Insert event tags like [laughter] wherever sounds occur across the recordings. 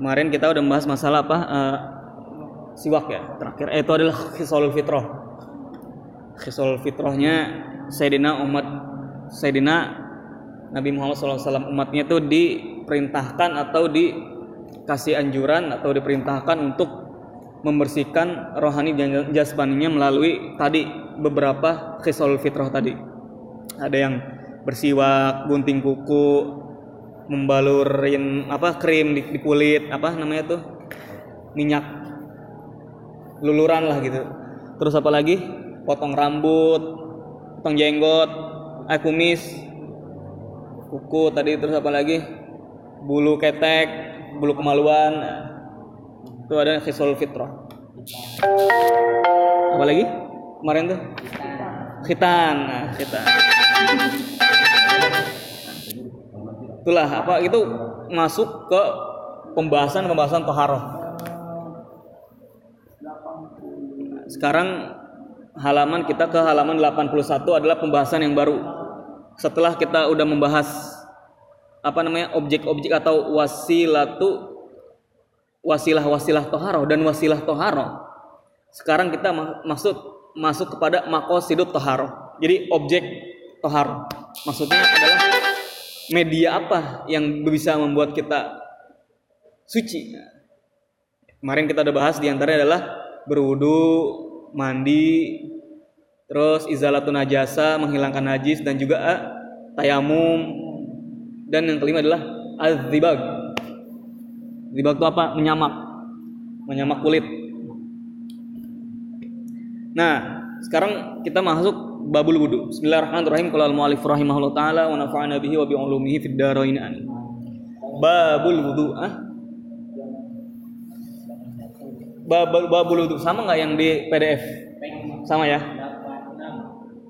Kemarin kita udah membahas masalah apa? Uh, siwak ya. Terakhir eh, itu adalah khisalul fitrah. Khisalul fitrahnya Sayyidina umat Sayyidina Nabi Muhammad SAW umatnya itu diperintahkan atau dikasih anjuran atau diperintahkan untuk membersihkan rohani dan jasmaninya melalui tadi beberapa khisalul fitrah tadi. Ada yang bersiwak, gunting kuku, membalurin apa krim di, di kulit, apa namanya tuh? minyak luluran lah gitu. Terus apa lagi? Potong rambut, potong jenggot, eh, kumis, kuku tadi terus apa lagi? Bulu ketek, bulu kemaluan. Itu ada khisul fitrah. Apa lagi? Kemarin tuh? Khitan. Nah, khitan. Itulah apa itu masuk ke pembahasan-pembahasan toharoh. Sekarang halaman kita ke halaman 81 adalah pembahasan yang baru. Setelah kita udah membahas apa namanya objek-objek atau wasilatu wasilah-wasilah toharoh dan wasilah toharoh. Sekarang kita maksud masuk kepada makosidut toharoh. Jadi objek toharoh. Maksudnya adalah media apa yang bisa membuat kita suci. Kemarin kita udah bahas di antaranya adalah berwudu, mandi, terus izalatun najasa, menghilangkan najis dan juga uh, tayamum dan yang kelima adalah azibag. Zibag itu apa? Menyamak. Menyamak kulit. Nah, sekarang kita masuk babul wudu. Bismillahirrahmanirrahim. Qala al-mu'allif rahimahullah taala wa nafa'ana bihi wa bi ulumihi fid dharain amin. Babul wudu. Ah? Babul, babul wudu sama nggak yang di PDF? Sama ya?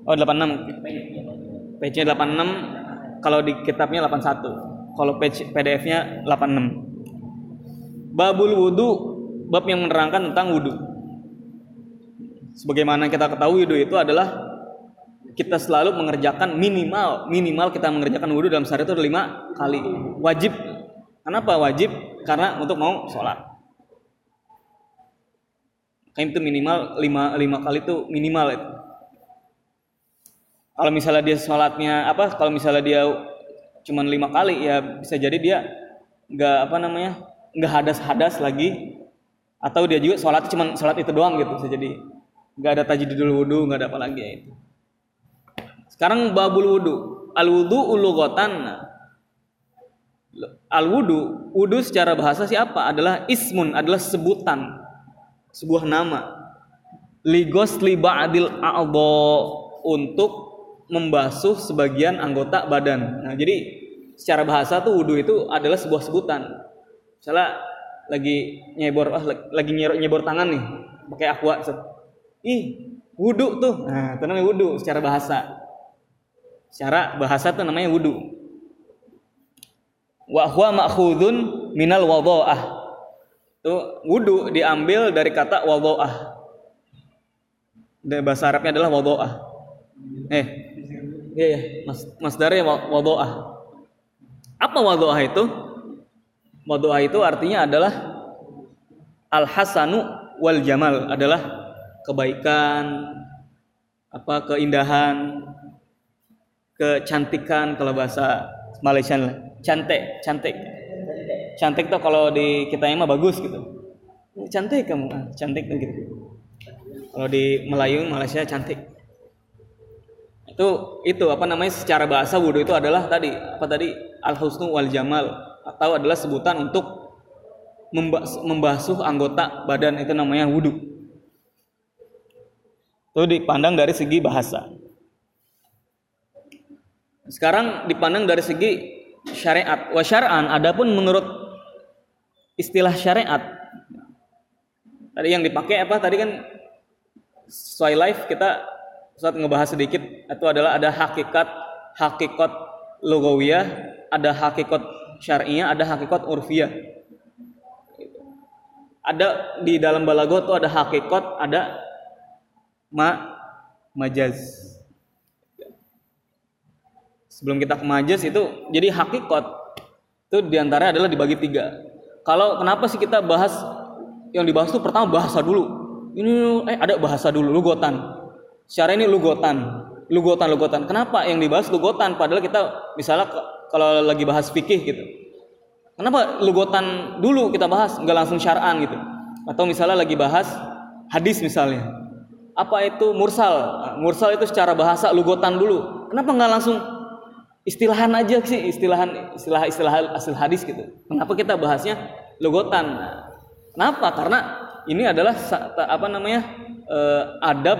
Oh, 86. Page-nya 86, kalau di kitabnya 81. Kalau page PDF-nya 86. Babul wudu bab yang menerangkan tentang wudu. Sebagaimana kita ketahui wudu itu adalah kita selalu mengerjakan minimal minimal kita mengerjakan wudu dalam sehari itu lima kali wajib. Kenapa wajib? Karena untuk mau sholat. Kayak itu minimal lima, lima kali itu minimal itu. Kalau misalnya dia sholatnya apa? Kalau misalnya dia cuman lima kali ya bisa jadi dia nggak apa namanya nggak hadas-hadas lagi atau dia juga sholat cuma sholat itu doang gitu bisa jadi nggak ada tajdidul wudhu nggak ada apa lagi ya itu. Sekarang babul wudhu al wudhu ulugotan al wudhu wudhu secara bahasa siapa? Adalah ismun adalah sebutan. Sebuah nama. Ligos adil a'dho untuk membasuh sebagian anggota badan. Nah jadi secara bahasa tuh wudhu itu adalah sebuah sebutan. Misalnya lagi nyebor ah, lagi nyebor, tangan nih. Pakai aqua. Ih wudhu tuh. Nah itu namanya wudhu secara bahasa. Secara bahasa tuh namanya wudhu wa huwa ma'khudun minal wadha'ah tuh wudhu diambil dari kata wadha'ah dari bahasa Arabnya adalah wadha'ah eh iya ya mas dari wadha'ah apa wadha'ah itu? Wadu'a itu artinya adalah al hasanu wal jamal adalah kebaikan, apa keindahan, kecantikan kalau bahasa Malaysia cantik, cantik. Cantik tuh kalau di kita mah bagus gitu. Cantik kamu, ah, cantik tuh gitu. Kalau di Melayu Malaysia cantik. Itu itu apa namanya secara bahasa wudhu itu adalah tadi apa tadi al husnu wal jamal atau adalah sebutan untuk membasuh anggota badan itu namanya wudhu. Itu dipandang dari segi bahasa. Sekarang dipandang dari segi syariat. Wa syar'an adapun menurut istilah syariat tadi yang dipakai apa tadi kan sesuai live kita saat ngebahas sedikit itu adalah ada hakikat hakikat logawiyah ada hakikat syariah, ada hakikat urfiyah. Ada di dalam balago itu ada hakikat, ada ma majaz. Sebelum kita ke majaz itu jadi hakikat itu di antara adalah dibagi tiga. kalau kenapa sih kita bahas yang dibahas itu pertama bahasa dulu. Ini eh ada bahasa dulu lugotan. Secara ini lugotan, lugotan lugotan. Kenapa yang dibahas lugotan padahal kita misalnya kalau lagi bahas fikih gitu. Kenapa lugotan dulu kita bahas nggak langsung syar'an gitu. Atau misalnya lagi bahas hadis misalnya. Apa itu mursal? Mursal itu secara bahasa lugotan dulu. Kenapa nggak langsung istilahan aja sih istilahan istilah istilah asal hadis gitu. Kenapa kita bahasnya logotan? Kenapa? Karena ini adalah apa namanya eh, adab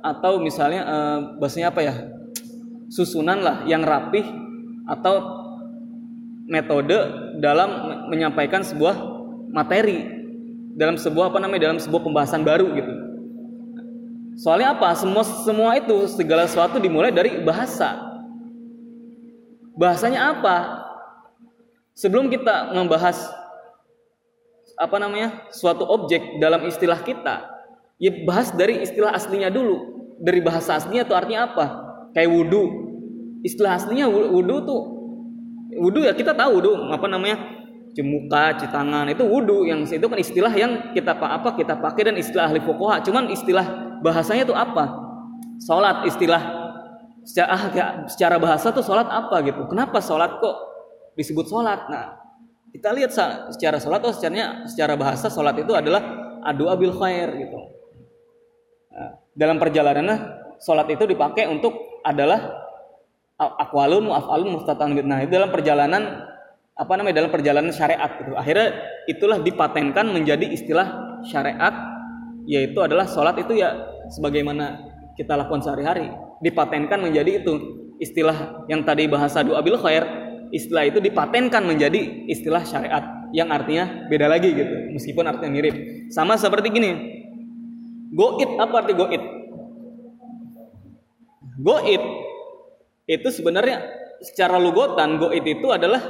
atau misalnya eh, bahasanya apa ya susunan lah yang rapih atau metode dalam menyampaikan sebuah materi dalam sebuah apa namanya dalam sebuah pembahasan baru gitu. Soalnya apa? Semua semua itu segala sesuatu dimulai dari bahasa. Bahasanya apa? Sebelum kita membahas apa namanya suatu objek dalam istilah kita, ya bahas dari istilah aslinya dulu. Dari bahasa aslinya itu artinya apa? Kayak wudhu. Istilah aslinya wudhu tuh wudhu ya kita tahu wudhu apa namanya cemuka, cuci itu wudhu yang itu kan istilah yang kita apa kita pakai dan istilah ahli fuqaha. Cuman istilah bahasanya itu apa? Salat istilah. Secara, secara bahasa tuh sholat apa gitu? Kenapa sholat kok disebut sholat? Nah kita lihat secara sholat tuh secara secara bahasa sholat itu adalah adu abil khair gitu. Nah, dalam perjalanannya sholat itu dipakai untuk adalah akwalun mu'afalun mustatan nah itu dalam perjalanan apa namanya dalam perjalanan syariat gitu. akhirnya itulah dipatenkan menjadi istilah syariat yaitu adalah sholat itu ya sebagaimana kita lakukan sehari-hari. Dipatenkan menjadi itu istilah yang tadi bahasa doa bil khair istilah itu dipatenkan menjadi istilah syariat yang artinya beda lagi gitu meskipun artinya mirip. Sama seperti gini goit apa arti goit goit itu sebenarnya secara lugotan goit itu adalah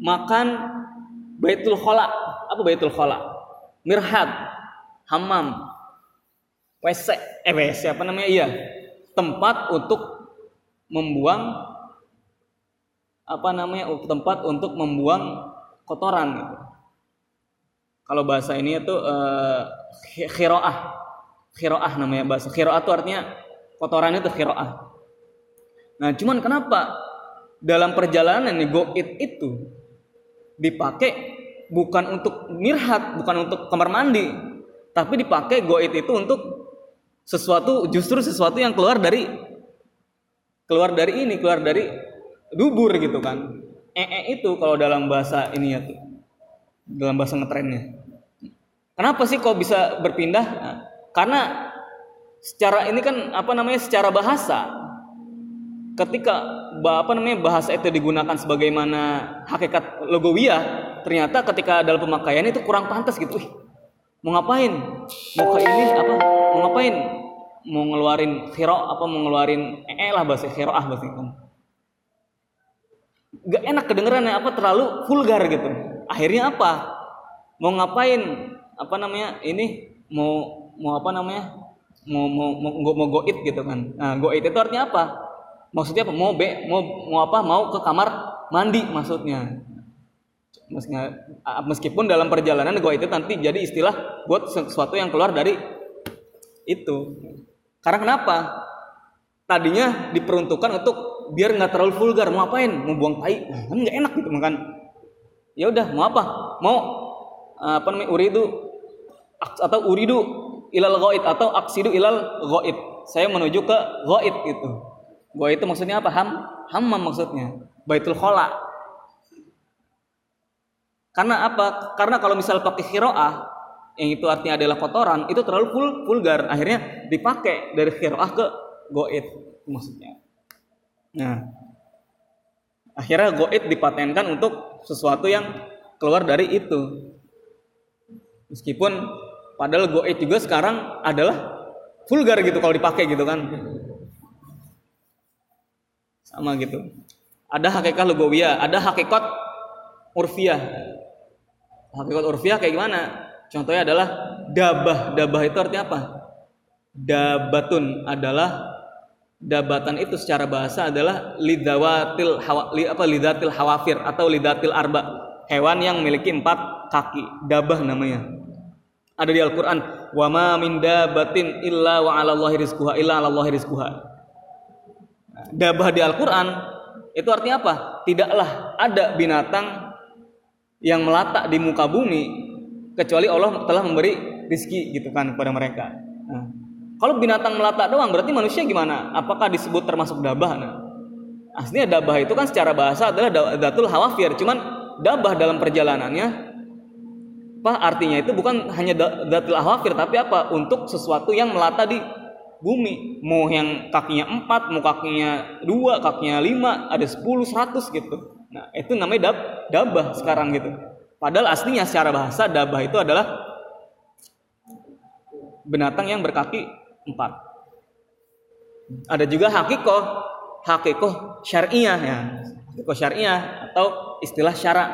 makan baitul khala apa baitul khala mirhad hammam WC, eh WC apa namanya? Iya, tempat untuk membuang apa namanya? Tempat untuk membuang kotoran gitu. Kalau bahasa ini itu uh, khiroah, khiroah namanya bahasa khiroah itu artinya kotoran itu khiroah. Nah, cuman kenapa dalam perjalanan nih goit itu dipakai bukan untuk mirhat, bukan untuk kamar mandi, tapi dipakai goit itu untuk sesuatu justru sesuatu yang keluar dari keluar dari ini keluar dari dubur gitu kan. Ee itu kalau dalam bahasa ini ya tuh dalam bahasa ngetrennya. Kenapa sih kok bisa berpindah? Nah, karena secara ini kan apa namanya secara bahasa ketika apa namanya bahasa itu digunakan sebagaimana hakikat logowiyah ternyata ketika dalam pemakaian itu kurang pantas gitu. Wih, mau ngapain? Mau ke ini apa? Mau ngapain? Mau ngeluarin khiro apa? Mau ngeluarin eh lah bahasa ah bahasa kan gak enak kedengeran ya apa? Terlalu vulgar gitu. Akhirnya apa? Mau ngapain? Apa namanya? Ini mau mau apa namanya? Mau mau mau, mau goit gitu kan. Nah goit itu artinya apa? Maksudnya apa? Mau be mau mau apa? Mau ke kamar mandi maksudnya meskipun dalam perjalanan gua itu nanti jadi istilah buat sesuatu yang keluar dari itu. Karena kenapa? Tadinya diperuntukkan untuk biar nggak terlalu vulgar mau apain? Mau buang tai? Kan nggak enak gitu makan. Ya udah mau apa? Mau apa namanya uridu atau uridu ilal goit atau aksidu ilal goit saya menuju ke goit itu. Goit itu maksudnya apa? Ham hammam maksudnya. Baitul khola karena apa? Karena kalau misal pakai khiroah yang itu artinya adalah kotoran, itu terlalu vul vulgar. Akhirnya dipakai dari khiroah ke goit maksudnya. Nah, akhirnya goit dipatenkan untuk sesuatu yang keluar dari itu. Meskipun padahal goit juga sekarang adalah vulgar gitu kalau dipakai gitu kan. Sama gitu. Ada hakikat lugawiyah, ada hakikat urfiah hakikat urfiah kayak gimana? Contohnya adalah dabah. Dabah itu artinya apa? Dabatun adalah dabatan itu secara bahasa adalah lidawatil hawa, li, apa lidatil hawafir atau lidatil arba hewan yang memiliki empat kaki, dabah namanya. Ada di Al-Qur'an, "Wa ma min dabatin illa wa 'ala Allahi illa 'ala Allahi rizquha." Dabah di Al-Qur'an itu artinya apa? Tidaklah ada binatang yang melata di muka bumi kecuali Allah telah memberi rizki gitu kan kepada mereka. Nah, kalau binatang melata doang berarti manusia gimana? Apakah disebut termasuk dabah? Nah, aslinya dabah itu kan secara bahasa adalah datul hawafir, cuman dabah dalam perjalanannya apa artinya itu bukan hanya datul hawafir tapi apa untuk sesuatu yang melata di bumi mau yang kakinya empat mau kakinya dua kakinya lima ada sepuluh seratus gitu nah itu namanya dab dabah sekarang gitu. Padahal aslinya secara bahasa dabah itu adalah binatang yang berkaki empat. Ada juga hakikoh hakikoh syariah ya. Hakikoh syariah atau istilah syarak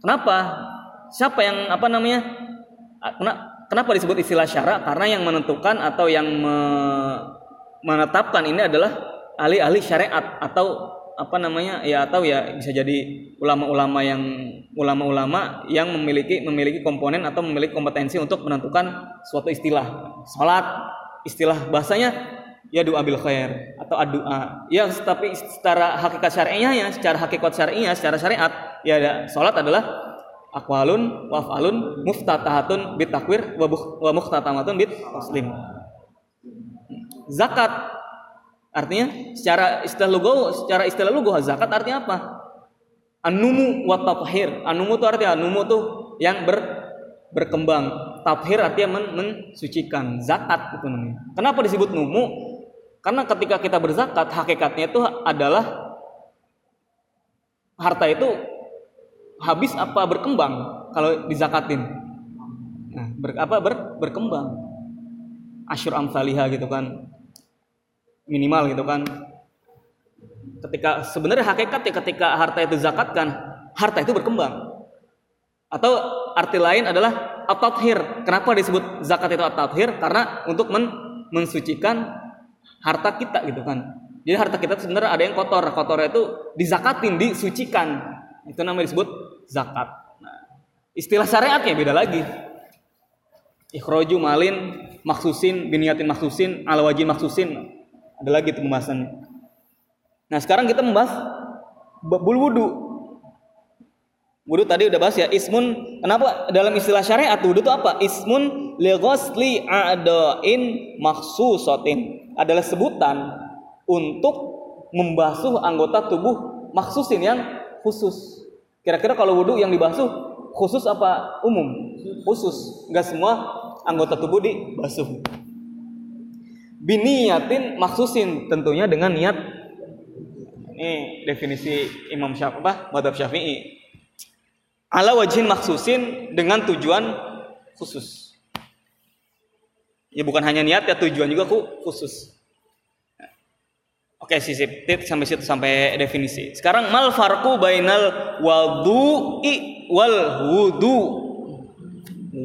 kenapa? Siapa yang apa namanya? Kenapa disebut istilah syara? Karena yang menentukan atau yang me, menetapkan ini adalah ahli-ahli syariat atau apa namanya ya atau ya bisa jadi ulama-ulama yang ulama-ulama yang memiliki memiliki komponen atau memiliki kompetensi untuk menentukan suatu istilah. Salat istilah bahasanya ya doa bil khair atau doa. Ya tapi secara hakikat syariahnya ya secara hakikat syariah secara syariat ya salat adalah akwalun wafalun muftatahatun bitakwir wa muftatamatun bit taslim zakat artinya secara istilah lugu secara istilah lugu zakat artinya apa? Anumu wa tathir anumu itu artinya anumu tuh yang ber berkembang. Tathir artinya men, mensucikan. Zakat itu namanya. Kenapa disebut numu? Karena ketika kita berzakat hakikatnya itu adalah harta itu habis apa berkembang kalau dizakatin? Nah ber, apa ber, berkembang. Asyur amsalihah gitu kan minimal gitu kan. Ketika sebenarnya hakikat ya ketika harta itu zakatkan harta itu berkembang. Atau arti lain adalah at-tathir. Kenapa disebut zakat itu at-tathir? Karena untuk men mensucikan harta kita gitu kan. Jadi harta kita sebenarnya ada yang kotor. Kotornya itu dizakatin disucikan. Itu namanya disebut zakat. Nah, istilah syariatnya beda lagi. Ikhroju malin maksusin biniatin maksusin ala wajin maksusin ada lagi itu pembahasan. Nah sekarang kita membahas bul wudu. Wudu tadi udah bahas ya ismun. Kenapa dalam istilah syariat wudu itu apa? Ismun li ghusli a'dain maksusatin adalah sebutan untuk membasuh anggota tubuh maksusin yang khusus. Kira-kira kalau wudhu yang dibasuh khusus apa umum? Khusus. Enggak semua anggota tubuh dibasuh. Biniyatin maksusin tentunya dengan niat ini definisi Imam Syafi'i? Madhab Syafi'i. Ala wajhin maksusin dengan tujuan khusus. Ya bukan hanya niat ya tujuan juga khusus. Oke, sisip tit sampai situ sampai definisi. Sekarang mal farku bainal wudu'i wal wudu.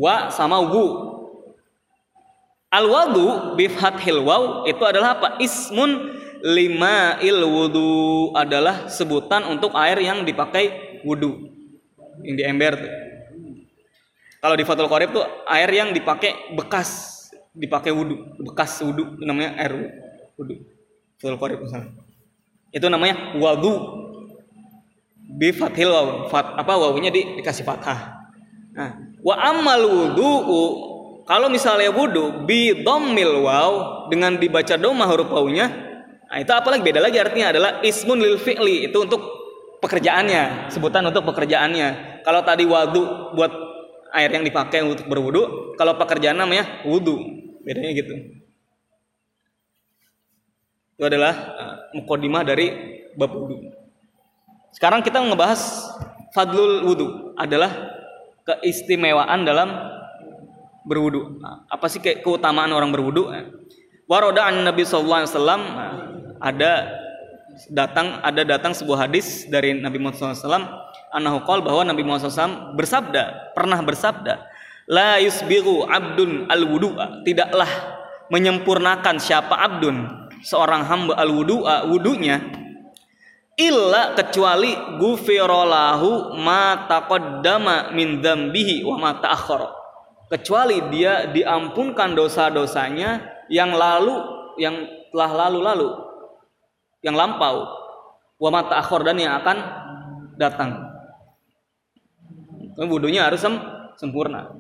Wa sama wu. Al wudu bi fathil waw itu adalah apa? Ismun lima il wudu adalah sebutan untuk air yang dipakai wudu. Yang di ember tuh. Kalau di Fathul Qorib tuh air yang dipakai bekas dipakai wudu, bekas wudu namanya air wudu. Fathul Qorib misalnya. Itu namanya wadu. Bi fathil waw. Fat, apa wawunya di, dikasih fathah. Nah, wa amal wudu kalau misalnya wudu bi dhammil waw dengan dibaca doma huruf wawunya, nah itu apalagi beda lagi artinya adalah ismun lil fi'li itu untuk pekerjaannya, sebutan untuk pekerjaannya. Kalau tadi wadu buat air yang dipakai untuk berwudu, kalau pekerjaan namanya wudu. Bedanya gitu. Itu adalah uh, mukodimah dari bab wudhu. Sekarang kita ngebahas fadlul wudhu adalah keistimewaan dalam berwudhu. Nah, apa sih ke keutamaan orang berwudhu? Nah, waroda an Nabi Sallallahu Alaihi Wasallam ada datang ada datang sebuah hadis dari Nabi Muhammad SAW anahu qol bahwa Nabi Muhammad SAW bersabda pernah bersabda la yusbiru abdun al wudu'a tidaklah menyempurnakan siapa abdun seorang hamba al wudu'a wudunya illa kecuali gufirolahu ma taqaddama min dzambihi wa ma ta'akhkhara kecuali dia diampunkan dosa-dosanya yang lalu yang telah lalu-lalu yang lampau. Wa ma ta'akhkhar dan yang akan datang. Wudhunya harus sem sempurna.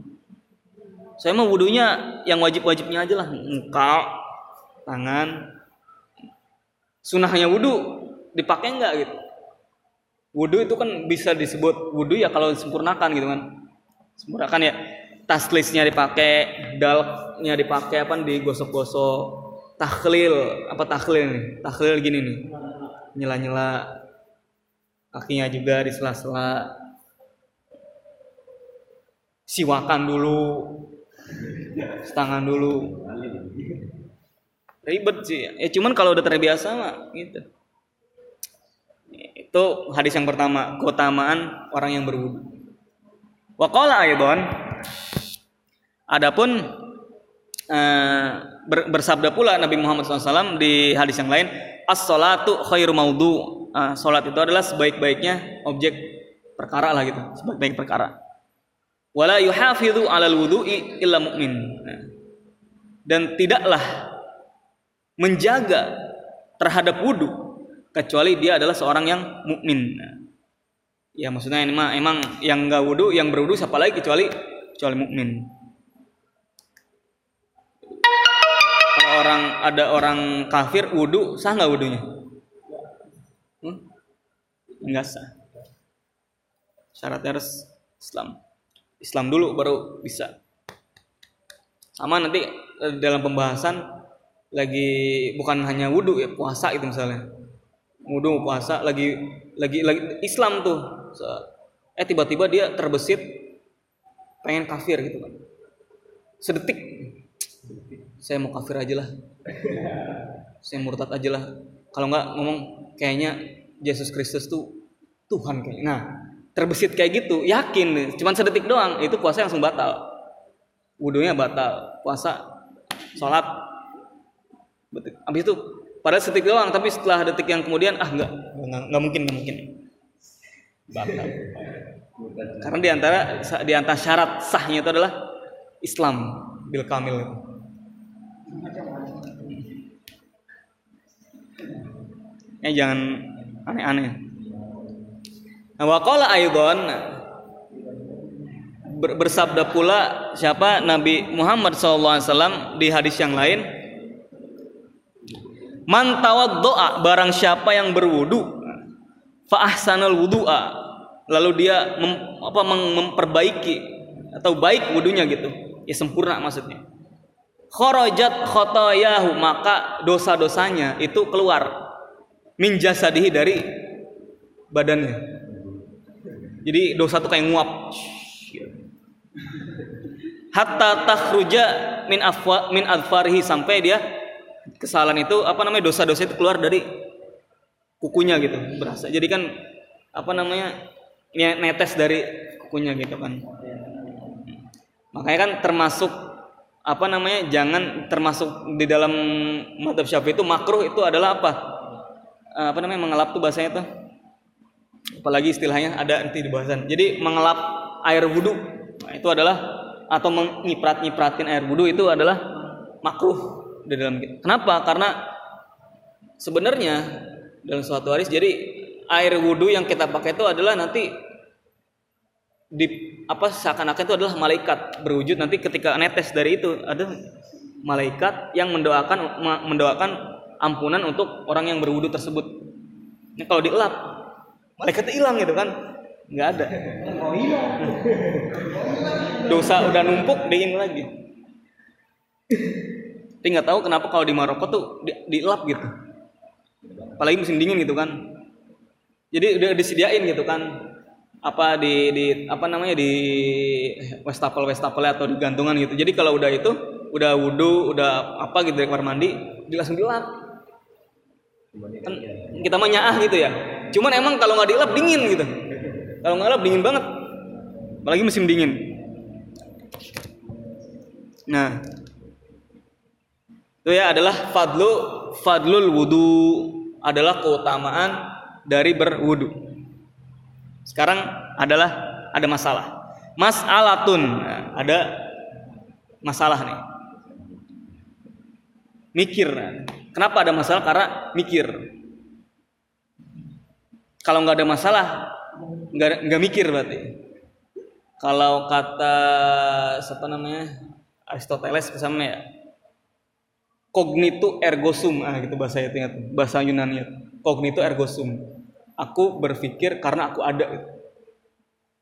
Saya mau wudhunya yang wajib-wajibnya aja lah. Muka tangan. Sunahnya wudhu dipakai enggak gitu? Wudhu itu kan bisa disebut wudhu ya kalau disempurnakan gitu kan. Sempurnakan ya taslisnya dipakai dalnya dipakai apa digosok-gosok. Tahlil apa tahlil nih? Tahlil gini nih. Nyela-nyela kakinya juga di sela-sela. Siwakan dulu. Setangan dulu. Ribet sih. Ya cuman kalau udah terbiasa mah gitu. Itu hadis yang pertama, keutamaan orang yang berwudu. Wa qala aidan Adapun eh, bersabda pula Nabi Muhammad SAW di hadis yang lain, as-salatu khairu maudu. Uh, salat itu adalah sebaik-baiknya objek perkara lah gitu, sebaik-baik perkara. Wala yuhafidhu 'alal wudu'i illa mu'min. Nah, dan tidaklah menjaga terhadap wudhu kecuali dia adalah seorang yang mukmin. Ya maksudnya ini mah emang yang nggak wudhu, yang berwudhu siapa lagi kecuali kecuali mukmin. Kalau orang ada orang kafir wudhu sah nggak wudhunya? Hmm? Enggak sah. Syaratnya harus Islam. Islam dulu baru bisa. Sama nanti eh, dalam pembahasan lagi bukan hanya wudhu ya puasa itu misalnya wudhu puasa lagi lagi lagi Islam tuh eh tiba-tiba dia terbesit pengen kafir gitu kan. Sedetik. Saya mau kafir aja lah. Saya murtad aja lah. Kalau nggak ngomong kayaknya Yesus Kristus tuh Tuhan kayaknya nah terbesit kayak gitu yakin. Cuman sedetik doang itu puasa langsung batal. Wudhunya batal puasa sholat. Habis itu Padahal setik doang, tapi setelah detik yang kemudian ah nggak nggak mungkin nggak mungkin. Batal. Karena di antara di antara syarat sahnya itu adalah Islam bil kamil. Ya jangan aneh-aneh. Nah, waqala aidon bersabda pula siapa Nabi Muhammad SAW di hadis yang lain Man tawaddoa barang siapa yang berwudu fa ahsanal wudu'a lalu dia mem, apa memperbaiki atau baik wudunya gitu. Ya sempurna maksudnya. Kharajat khotoyahu maka dosa-dosanya itu keluar min jasadihi dari badannya. Jadi dosa tuh kayak nguap. Hatta takhruja min afwa min adfarihi sampai dia kesalahan itu apa namanya dosa-dosa itu keluar dari kukunya gitu berasa jadi kan apa namanya netes dari kukunya gitu kan makanya kan termasuk apa namanya jangan termasuk di dalam madhab syafi'i itu makruh itu adalah apa eh, apa namanya mengelap tuh bahasanya tuh apalagi istilahnya ada nanti di bahasan jadi mengelap air wudhu nah, itu adalah atau menyiprat nyipratin air wudhu itu adalah makruh di dalam. Kenapa? Karena sebenarnya dalam suatu hari jadi air wudhu yang kita pakai itu adalah nanti di apa seakan-akan itu adalah malaikat berwujud nanti ketika netes dari itu ada malaikat yang mendoakan mendoakan ampunan untuk orang yang berwudhu tersebut. Ini kalau dielap malaikatnya hilang gitu kan? nggak ada. Dosa udah numpuk dingin lagi. Tapi nggak tahu kenapa kalau di Maroko tuh di, dielap gitu. Apalagi musim dingin gitu kan. Jadi udah disediain gitu kan apa di di apa namanya di wastafel wastafel atau di gantungan gitu. Jadi kalau udah itu udah wudhu udah apa gitu dari kamar mandi di langsung dilap. Kan kita mah nyaah gitu ya. Cuman emang kalau nggak dilap dingin gitu. Kalau nggak dilap dingin banget. Apalagi musim dingin. Nah, itu ya adalah fadlu fadlul wudu adalah keutamaan dari berwudu. Sekarang adalah ada masalah. Mas'alatun. Nah, ada masalah nih. Mikir. Kenapa ada masalah? Karena mikir. Kalau nggak ada masalah, nggak nggak mikir berarti. Kalau kata siapa namanya Aristoteles misalnya ya, kognitu ergo sum, ah gitu bahasa itu bahasa Yunani. Kognitu ergo sum. Aku berpikir karena aku ada.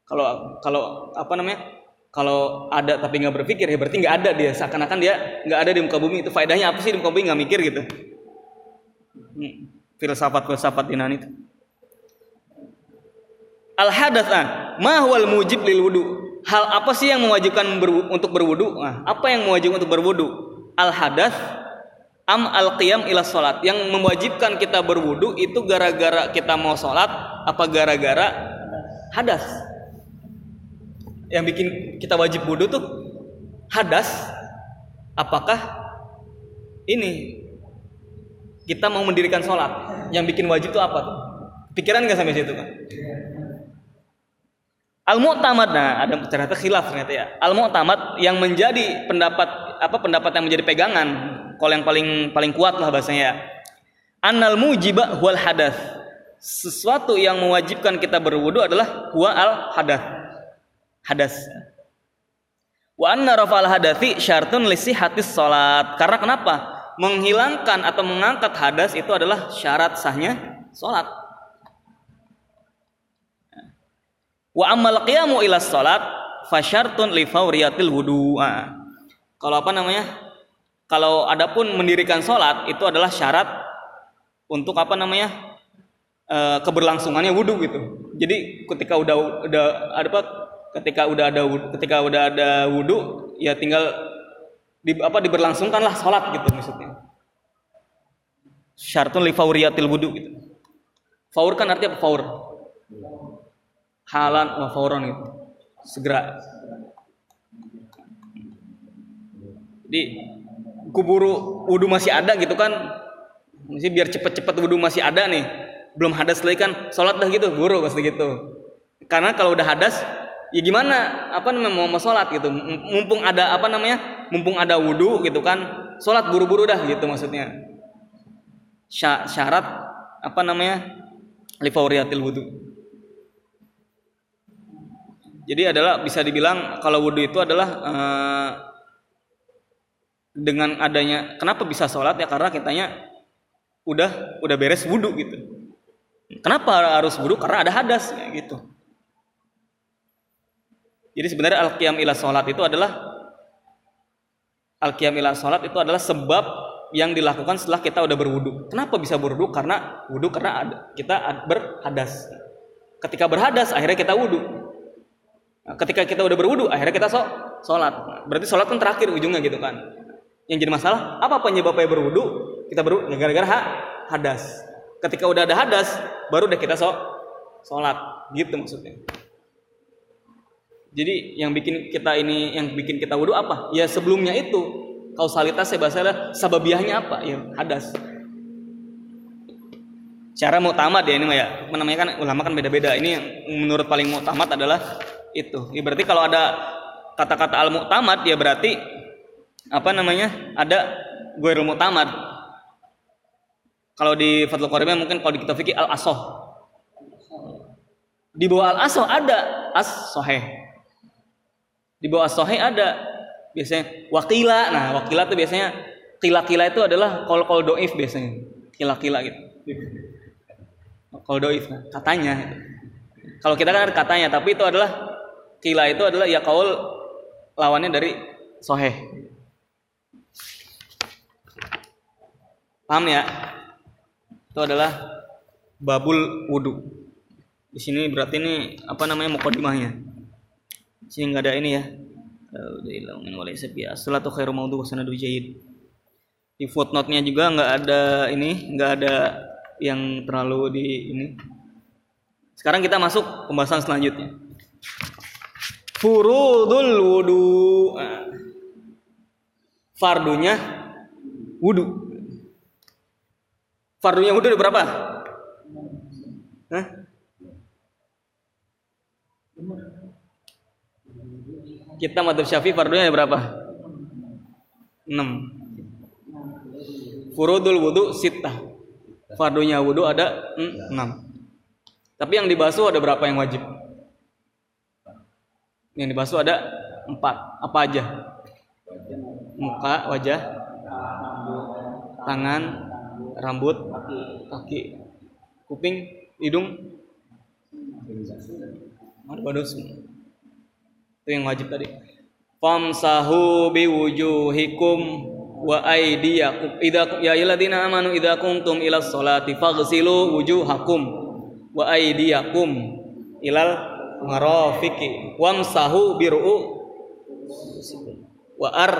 Kalau kalau apa namanya? Kalau ada tapi nggak berpikir ya berarti nggak ada dia. Seakan-akan dia nggak ada di muka bumi. Itu faedahnya apa sih di muka bumi nggak mikir gitu? Hmm. Filsafat filsafat Yunani itu. Al hadath ah, ma huwal mujib lil wudu. Hal apa sih yang mewajibkan untuk berwudu? Nah, apa yang mewajibkan untuk berwudu? Al hadath am al qiyam ila salat. Yang mewajibkan kita berwudu itu gara-gara kita mau salat apa gara-gara hadas? Yang bikin kita wajib wudu tuh hadas apakah ini kita mau mendirikan sholat yang bikin wajib itu apa tuh pikiran nggak sampai situ kan Al-Mu'tamad nah ada ternyata khilaf ternyata ya. Al-Mu'tamad yang menjadi pendapat apa pendapat yang menjadi pegangan kalau yang paling paling kuat lah bahasanya ya. Annal mujiba huwal hadas. Sesuatu yang mewajibkan kita berwudu adalah huwa al hadas. Hadas. Wa anna rafa'al hadathi syartun lisi hatis salat. Karena kenapa? Menghilangkan atau mengangkat hadas itu adalah syarat sahnya salat. Wa amal qiyamu ila salat fasyartun li fawriyatil wudu. Kalau apa namanya? Kalau adapun mendirikan salat itu adalah syarat untuk apa namanya? E, keberlangsungannya wudu gitu. Jadi ketika udah udah ada apa? Ketika udah ada ketika udah ada wudu ya tinggal di, apa diberlangsungkanlah salat gitu maksudnya. Syartun li fawriyatil wudu gitu. Faur kan artinya apa faur? halan wa fauron itu segera jadi kuburu wudhu masih ada gitu kan? Mesti biar cepet-cepet wudhu masih ada nih. Belum hadas lagi kan? Sholat dah gitu buru pasti gitu. Karena kalau udah hadas ya gimana? Apa namanya mau, mau sholat gitu? Mumpung ada apa namanya? Mumpung ada wudhu gitu kan? Sholat buru-buru dah gitu maksudnya. Syarat apa namanya? Lifauriatil wudhu. Jadi adalah bisa dibilang kalau wudhu itu adalah uh, dengan adanya kenapa bisa sholat ya karena kitanya udah udah beres wudhu gitu. Kenapa harus wudhu? Karena ada hadas ya gitu. Jadi sebenarnya al-qiyam ila sholat itu adalah al-qiyam ila sholat itu adalah sebab yang dilakukan setelah kita udah berwudhu. Kenapa bisa berwudhu? Karena wudhu karena ada, kita berhadas. Ketika berhadas akhirnya kita wudhu. Ketika kita udah berwudu, akhirnya kita sholat. berarti sholat kan terakhir ujungnya gitu kan. Yang jadi masalah, apa penyebabnya berwudu? Kita berwudu gara-gara ha hadas. Ketika udah ada hadas, baru deh kita so sholat. Gitu maksudnya. Jadi yang bikin kita ini, yang bikin kita wudu apa? Ya sebelumnya itu kausalitasnya bahasa sababiahnya apa? Ya hadas. Cara muktamad ya ini ya, namanya kan ulama kan beda-beda. Ini menurut paling muktamad adalah itu. Ya berarti kalau ada kata-kata al muktamad ya berarti apa namanya? Ada gue muktamad. Kalau di Fathul Qoribnya mungkin kalau di kitab fikih al asoh. Di bawah al asoh ada as soheh. Di bawah as soheh ada biasanya wakila. Nah wakila itu biasanya kila-kila itu adalah kol-kol doif biasanya. Kila-kila gitu. Kol doif katanya. Kalau kita kan ada katanya, tapi itu adalah Kila itu adalah ya kaul lawannya dari soheh. Paham ya? Itu adalah babul wudu. Di sini berarti ini apa namanya mukadimahnya. Sini nggak ada ini ya. Salatu khairu maudhu sanadu jayid. Di footnote-nya juga nggak ada ini, nggak ada yang terlalu di ini. Sekarang kita masuk pembahasan selanjutnya furudul wudu nah, fardunya wudu fardunya wudu berapa Hah? Kita madhab syafi'i fardunya berapa? 6 Furudul wudu sitah Fardunya wudu ada 6 Tapi yang dibasuh ada berapa yang wajib? Yang dibasuh ada 4 Apa aja? Muka, wajah Tangan Rambut Kaki Kuping Hidung. Ada badus Itu yang wajib tadi. Famsahu biwujuhikum wa aydiyakum. Idza ya ayyuhalladzina amanu idza kuntum ila sholati faghsilu wujuhakum wa aydiyakum ilal marafiqi. Wamsahu biru wa ar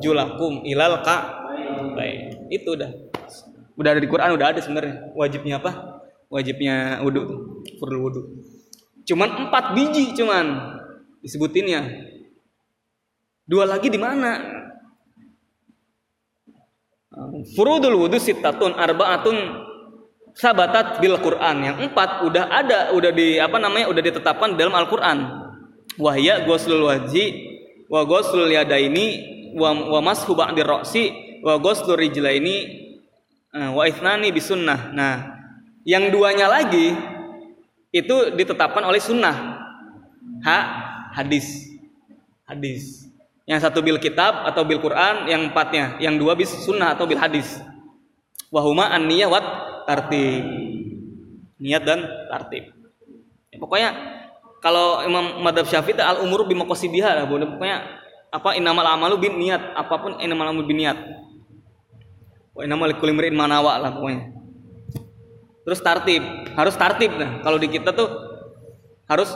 julakum ilal ka. Baik itu udah udah ada di Quran udah ada sebenarnya wajibnya apa wajibnya wudhu fardhu wudhu cuman empat biji cuman disebutinnya Dua lagi di mana? Furudul wudhu sitatun arbaatun sabatat bil Quran. Yang empat udah ada, udah di apa namanya, udah ditetapkan dalam Al Quran. Wahya ghuslul wajhi, wa ghuslul yadaini, wa, wa mashu ba'dir roksi, wa ghuslul rijlaini, wa ithnani bisunnah. Nah, yang duanya lagi itu ditetapkan oleh sunnah. Ha, hadis. Hadis. Yang satu bil kitab atau bil Quran, yang empatnya, yang dua bis sunnah atau bil hadis. Wahuma an niyah wat tartib. Niat dan tartib. Ya, pokoknya kalau Imam Madhab Syafi'i al umur bimaqasidiha lah, pokoknya apa inamal amalu bin niat, apa pun inamal amalu bin niat. Wa inamal likulli manawa lah pokoknya. Terus tartib, harus tartib nah. Kalau di kita tuh harus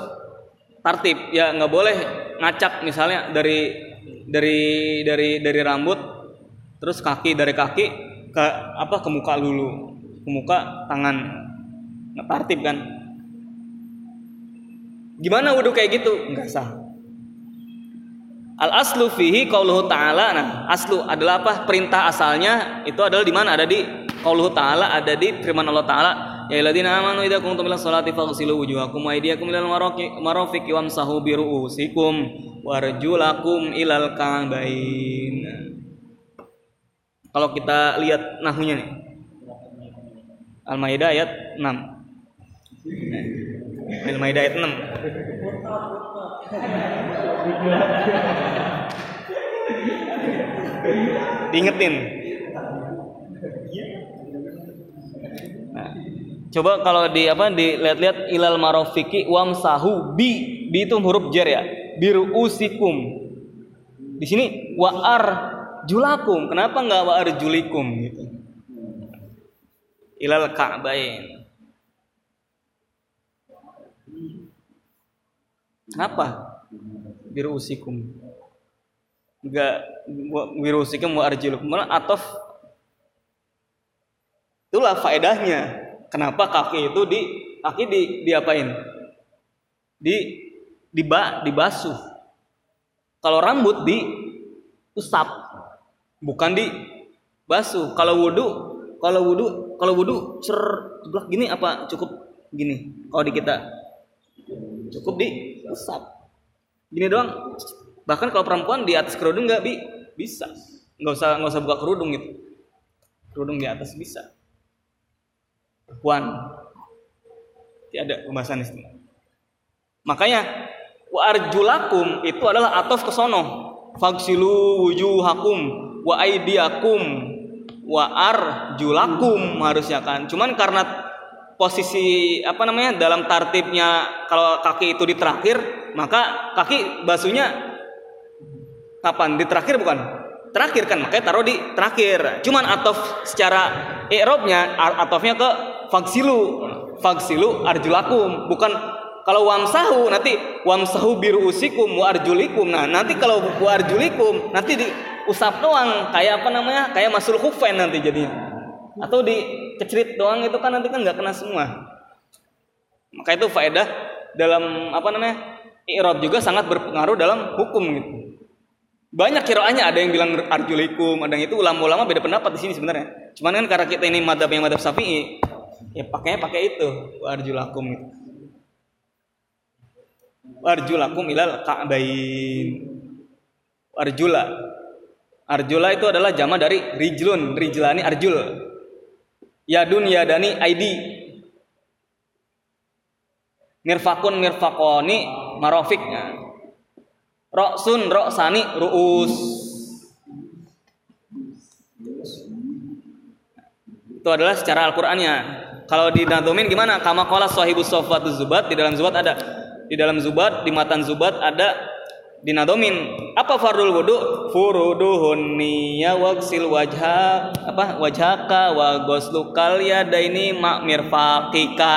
tartib, ya nggak boleh ngacak misalnya dari dari dari dari rambut terus kaki dari kaki ke apa ke muka dulu. Ke muka tangan. Nggak tertib kan? Gimana wudhu kayak gitu? Nggak sah al aslu fihi qauluhu ta'ala nah aslu adalah apa perintah asalnya itu adalah di mana ada di qauluhu ta'ala ada di firman Allah taala Ya alladzina amanu idza kuntum ila sholati faghsilu wujuhakum wa aydiyakum ilal marafiqi wamsahu bi ru'usikum warjulakum ilal ka'bain. Kalau kita lihat nahunya nih. Al-Maidah ayat 6. Al-Maidah ayat 6. Diingetin. Coba kalau di apa dilihat-lihat ilal marofiki wamsahu bi bi itu huruf jar ya. Biru usikum. Di sini wa ar julakum. Kenapa nggak wa julikum gitu? Ilal ka'bain. Kenapa? Biru usikum. Enggak biru usikum wa arjulukum. Malah atof itulah faedahnya Kenapa kaki itu di kaki di diapain? Di diba dibasuh. Kalau rambut di usap, bukan di basuh. Kalau wudhu, kalau wudhu, kalau wudhu cer gini apa cukup gini? Kalau di kita cukup di usap. Gini doang. Bahkan kalau perempuan di atas kerudung nggak bi bisa. Nggak usah nggak usah buka kerudung gitu. Kerudung di atas bisa perempuan. Tiada pembahasan itu. Makanya wa arjulakum itu adalah atof ke sono. Fagsilu wujuhakum wa aidiakum wa arjulakum harusnya kan. Cuman karena posisi apa namanya dalam tartibnya kalau kaki itu di terakhir maka kaki basuhnya kapan? Di terakhir bukan? Terakhir kan makanya taruh di terakhir. Cuman atof secara i'robnya atofnya ke faksilu faksilu arjulakum. Bukan kalau wamsahu nanti wamsahu biru usikum wa arjulikum. Nah nanti kalau wa arjulikum nanti diusap doang. Kayak apa namanya? Kayak masul hufen nanti jadinya atau di kecerit doang itu kan nanti kan nggak kena semua. Maka itu faedah dalam apa namanya i'rab juga sangat berpengaruh dalam hukum gitu. Banyak kiroahnya ada yang bilang arjulikum ada yang itu ulama-ulama beda pendapat di sini sebenarnya. Cuman kan karena kita ini madhab yang madhab syafi'i ya pakainya pakai itu warjulakum itu warjulakum ilal ka'bain. Arjula. Arjula itu adalah jama dari rijlun rijlani arjul yadun yadani ID mirfakun mirfakoni marofik roksun roksani ruus. Itu adalah secara Al-Qur'annya. Kalau di nadomin gimana? Kama qala sahibus sofatu zubat di dalam zubat ada. Di dalam zubat di matan zubat ada dinadomin. Apa fardul wudu? Furuduhun niya waksil wajha apa wajhaka wa goslukal yadaini mak mirfaqika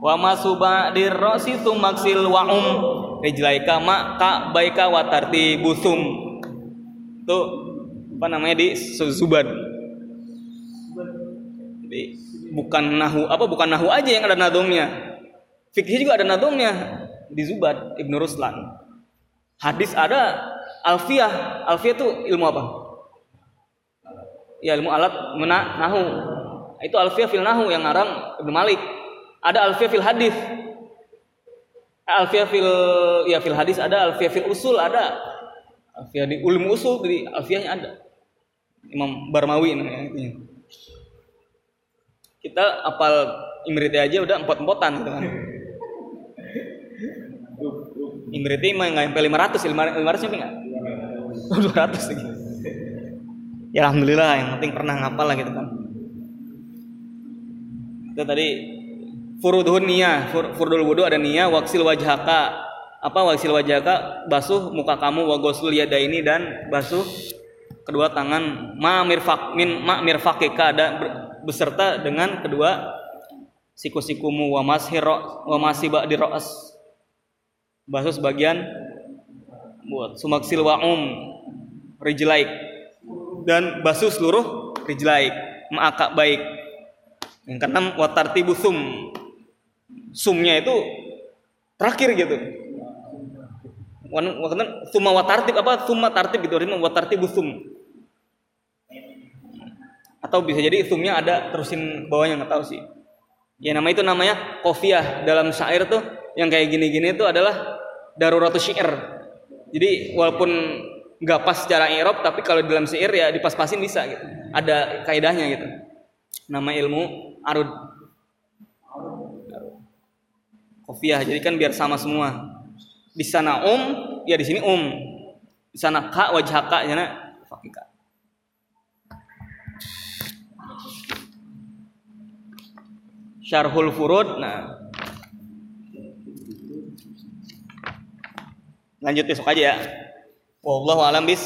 wa masuba dirrosi maksil wa um rijlaika mak ka baika wa busum. Itu apa namanya di zubat bukan nahu apa bukan nahu aja yang ada nadomnya fikih juga ada nadomnya di Zubat Ibnu Ruslan hadis ada alfiah alfiah itu ilmu apa? Ya ilmu alat mena nahu. Itu alfiah fil nahu yang ngarang Ibnu Malik. Ada alfiah fil hadis. Alfiah fil ya fil hadis ada alfiah fil usul ada. Alfiah di ilmu usul di alfiahnya ada. Imam Barmawi namanya kita apal Imriti aja udah empot-empotan gitu kan. Imriti mah nggak sampai 500, 500 sampai nggak? 200 lagi. [laughs] Ya alhamdulillah yang penting pernah ngapal lah gitu kan. Itu tadi furudhun niyah, fur, furdul wudu ada niyah, waksil wajhaka. Apa waksil wajhaka? Basuh muka kamu wa ghusl yadaini dan basuh kedua tangan ma mirfak min ma mirfakika ada beserta dengan kedua siku-sikumu wa mashiro wa masiba di ro'as basuh sebagian buat. Sumaksil wa'um rijlaik. Dan basuh seluruh rijlaik. Ma'aka baik. Yang keenam watartibu sum. Sumnya itu terakhir gitu. Waktu summa watartib apa? Summa tartib gitu. Artinya watartibu sum. Atau bisa jadi isumnya ada terusin bawahnya nggak tahu sih. Ya nama itu namanya kofiah. Dalam syair tuh yang kayak gini-gini itu adalah daruratus syair jadi walaupun nggak pas secara Eropa tapi kalau dalam syair ya dipas-pasin bisa gitu. Ada kaidahnya gitu. Nama ilmu arud. Kofiah. Jadi kan biar sama semua. Di sana um ya di sini um. Di sana ka wajah ka ya fakika syarhul furud nah lanjut besok aja ya. Wallahu alam bis